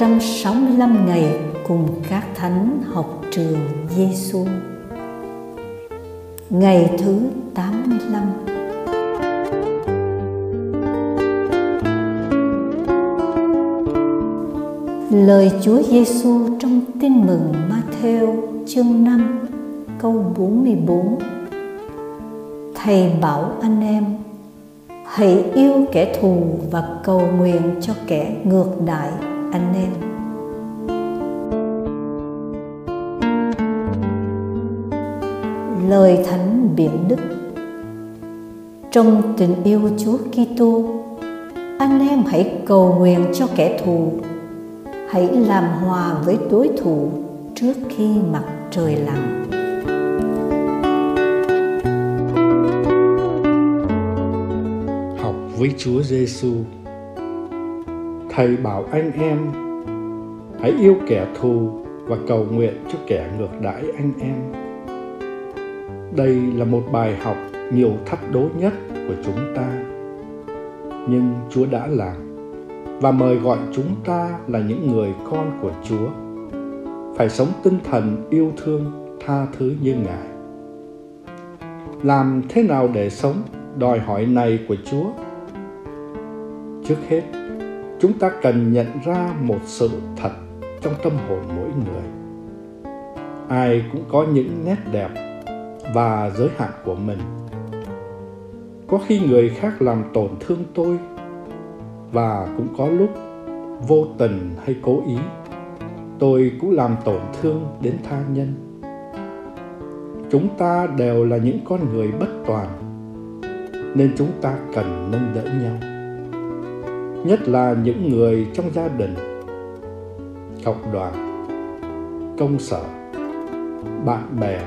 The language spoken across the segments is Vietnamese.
365 ngày cùng các thánh học trường Giêsu. Ngày thứ 85 Lời Chúa Giêsu trong Tin mừng Matthew chương 5 câu 44 Thầy bảo anh em, Hãy yêu kẻ thù và cầu nguyện cho kẻ ngược đại anh em lời thánh biển đức. Trong tình yêu Chúa Kitô, anh em hãy cầu nguyện cho kẻ thù. Hãy làm hòa với đối thủ trước khi mặt trời lặn. Học với Chúa Giêsu thầy bảo anh em, hãy yêu kẻ thù và cầu nguyện cho kẻ ngược đãi anh em. Đây là một bài học nhiều thách đố nhất của chúng ta. Nhưng chúa đã làm, và mời gọi chúng ta là những người con của chúa. Phải sống tinh thần yêu thương tha thứ như ngài. Làm thế nào để sống? Đòi hỏi này của chúa. Trước hết chúng ta cần nhận ra một sự thật trong tâm hồn mỗi người. Ai cũng có những nét đẹp và giới hạn của mình. Có khi người khác làm tổn thương tôi và cũng có lúc vô tình hay cố ý, tôi cũng làm tổn thương đến tha nhân. Chúng ta đều là những con người bất toàn, nên chúng ta cần nâng đỡ nhau nhất là những người trong gia đình cộng đoàn, công sở, bạn bè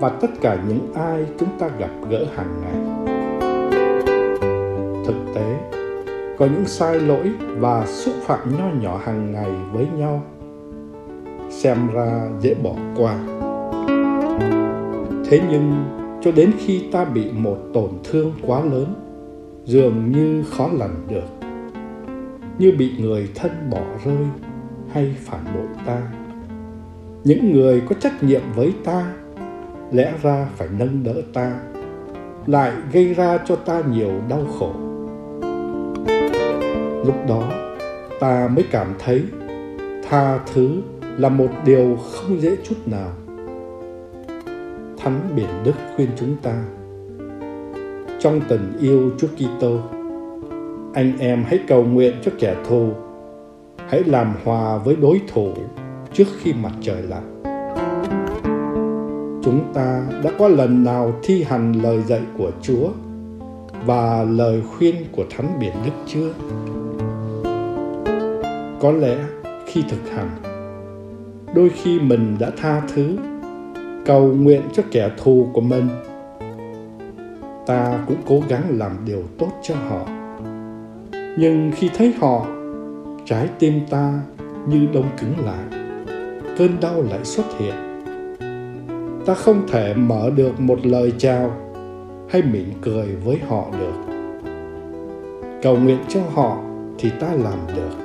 và tất cả những ai chúng ta gặp gỡ hàng ngày. Thực tế, có những sai lỗi và xúc phạm nho nhỏ hàng ngày với nhau, xem ra dễ bỏ qua. Thế nhưng, cho đến khi ta bị một tổn thương quá lớn, dường như khó lành được như bị người thân bỏ rơi hay phản bội ta. Những người có trách nhiệm với ta lẽ ra phải nâng đỡ ta, lại gây ra cho ta nhiều đau khổ. Lúc đó, ta mới cảm thấy tha thứ là một điều không dễ chút nào. Thánh biển đức khuyên chúng ta, trong tình yêu chúa kitô anh em hãy cầu nguyện cho kẻ thù. Hãy làm hòa với đối thủ trước khi mặt trời lặn. Chúng ta đã có lần nào thi hành lời dạy của chúa và lời khuyên của thánh biển đức chưa? Có lẽ khi thực hành, đôi khi mình đã tha thứ, cầu nguyện cho kẻ thù của mình. Ta cũng cố gắng làm điều tốt cho họ nhưng khi thấy họ, trái tim ta như đông cứng lại, cơn đau lại xuất hiện. Ta không thể mở được một lời chào hay mỉm cười với họ được. Cầu nguyện cho họ thì ta làm được,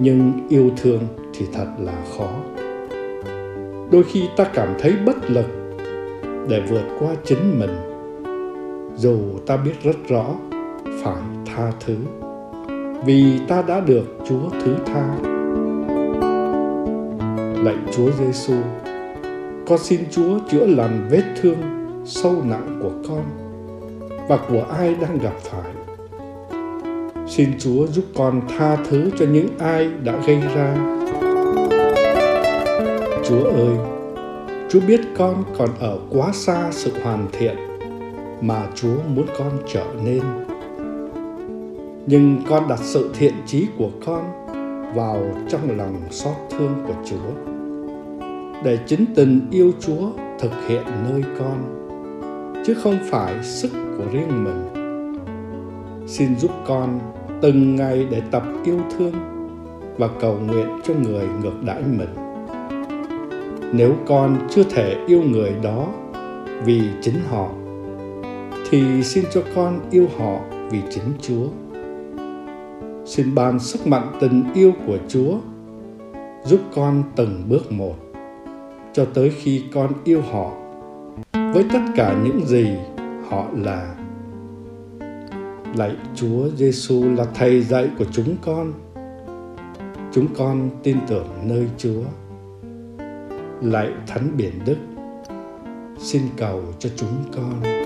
nhưng yêu thương thì thật là khó. Đôi khi ta cảm thấy bất lực để vượt qua chính mình, dù ta biết rất rõ phải tha thứ vì ta đã được Chúa thứ tha. Lạy Chúa Giêsu, con xin Chúa chữa lành vết thương sâu nặng của con và của ai đang gặp phải. Xin Chúa giúp con tha thứ cho những ai đã gây ra. Chúa ơi, Chúa biết con còn ở quá xa sự hoàn thiện mà Chúa muốn con trở nên nhưng con đặt sự thiện trí của con vào trong lòng xót thương của Chúa, để chính tình yêu Chúa thực hiện nơi con, chứ không phải sức của riêng mình. Xin giúp con từng ngày để tập yêu thương và cầu nguyện cho người ngược đãi mình. Nếu con chưa thể yêu người đó vì chính họ, thì xin cho con yêu họ vì chính Chúa xin ban sức mạnh tình yêu của Chúa giúp con từng bước một cho tới khi con yêu họ với tất cả những gì họ là. Lạy Chúa Giêsu là thầy dạy của chúng con. Chúng con tin tưởng nơi Chúa. Lạy Thánh Biển Đức, xin cầu cho chúng con.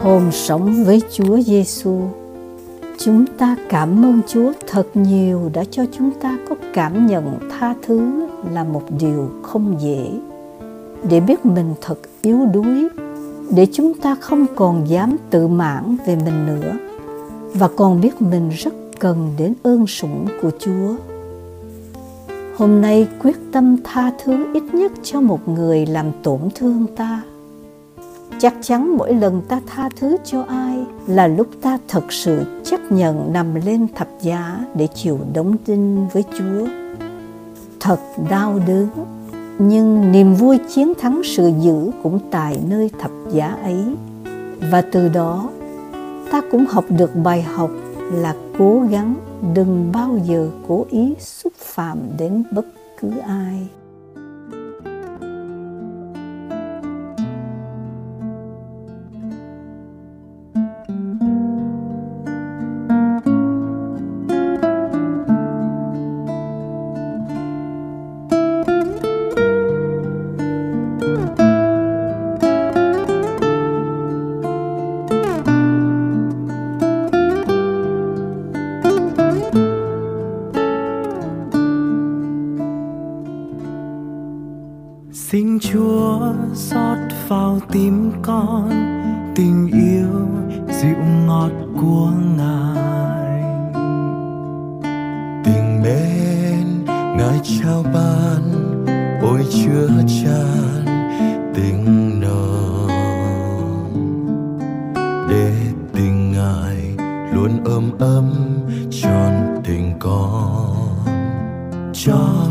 Hồn sống với Chúa Giêsu. Chúng ta cảm ơn Chúa thật nhiều đã cho chúng ta có cảm nhận tha thứ là một điều không dễ. Để biết mình thật yếu đuối, để chúng ta không còn dám tự mãn về mình nữa và còn biết mình rất cần đến ơn sủng của Chúa. Hôm nay quyết tâm tha thứ ít nhất cho một người làm tổn thương ta chắc chắn mỗi lần ta tha thứ cho ai là lúc ta thật sự chấp nhận nằm lên thập giá để chịu đóng tin với Chúa. Thật đau đớn, nhưng niềm vui chiến thắng sự dữ cũng tại nơi thập giá ấy. Và từ đó, ta cũng học được bài học là cố gắng đừng bao giờ cố ý xúc phạm đến bất cứ ai. Xin chúa xót vào tim con tình yêu dịu ngọt của ngài. Tình mến ngài trao ban, ôi chứa chan tình nồng để tình ngài luôn ấm ấm tròn tình con. Cho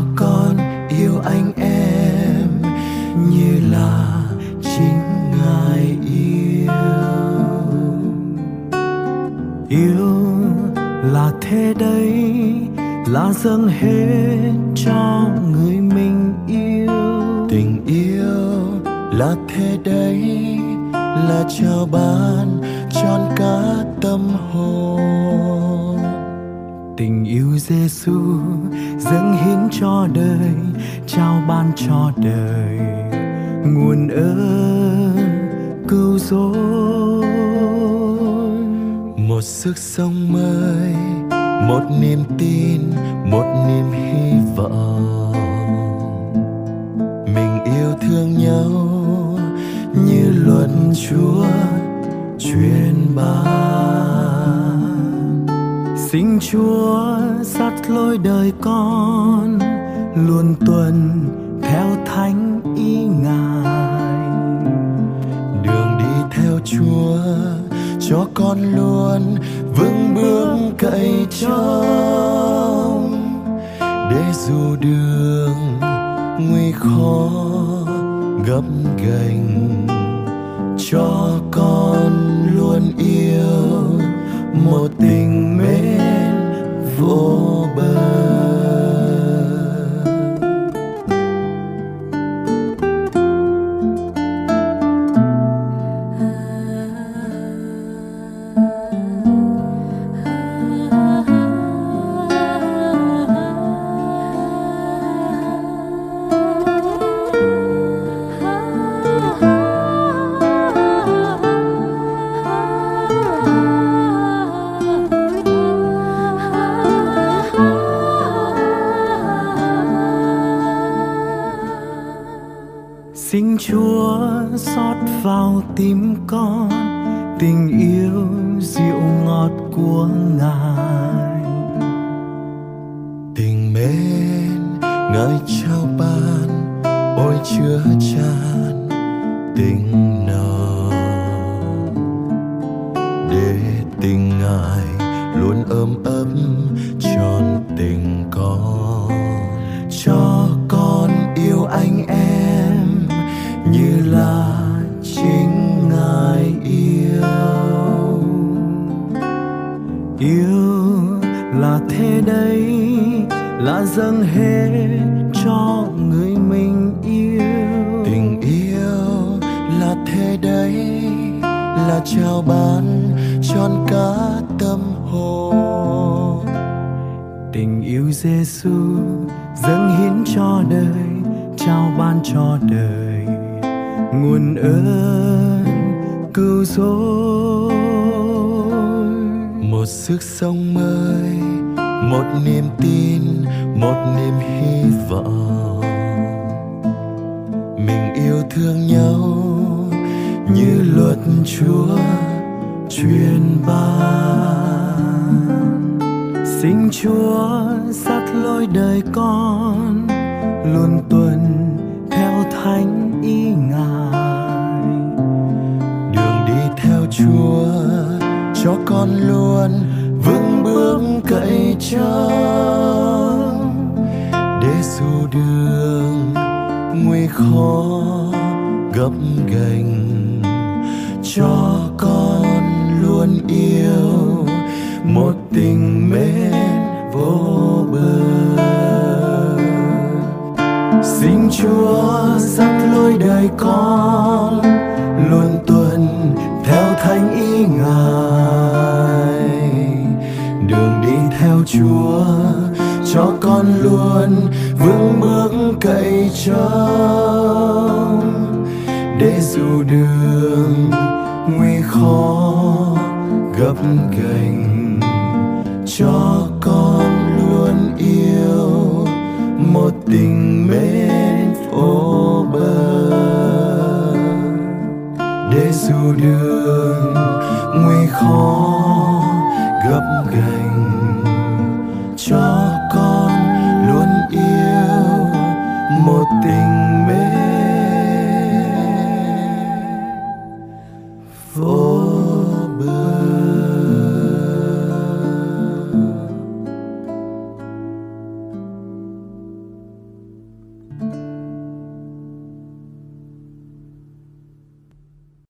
là dâng hết cho người mình yêu. Tình yêu là thế đấy, là trao ban trọn cả tâm hồn. Tình yêu Giêsu dâng hiến cho đời, trao ban cho đời. Nguồn ơn, cứu rỗi. Một sức sống mới một niềm tin, một niềm hy vọng. Mình yêu thương nhau như luật chúa truyền ban. Xin chúa dắt lối đời con luôn tuần cho con luôn vững bước cậy trong. Để dù đường nguy khó gấp gành, cho con luôn yêu một tình mến vô xót vào tim con. Tình yêu dịu ngọt của ngài. Tình mến ngài là dâng hết cho người mình yêu. Tình yêu là thế đấy, là trao bán trọn cả tâm hồn. Tình yêu Giêsu dâng hiến cho đời, trao ban cho đời. Nguồn ơn, cứu rỗi. Một sức sống mới một niềm tin, một niềm hy vọng. Mình yêu thương nhau như luật chúa truyền ban. Xin chúa dắt lối đời con luôn tuân dù đường nguy khó gấp gành, cho con luôn yêu một tình mến vô bờ. Để dù đường nguy khó gấp gành, cho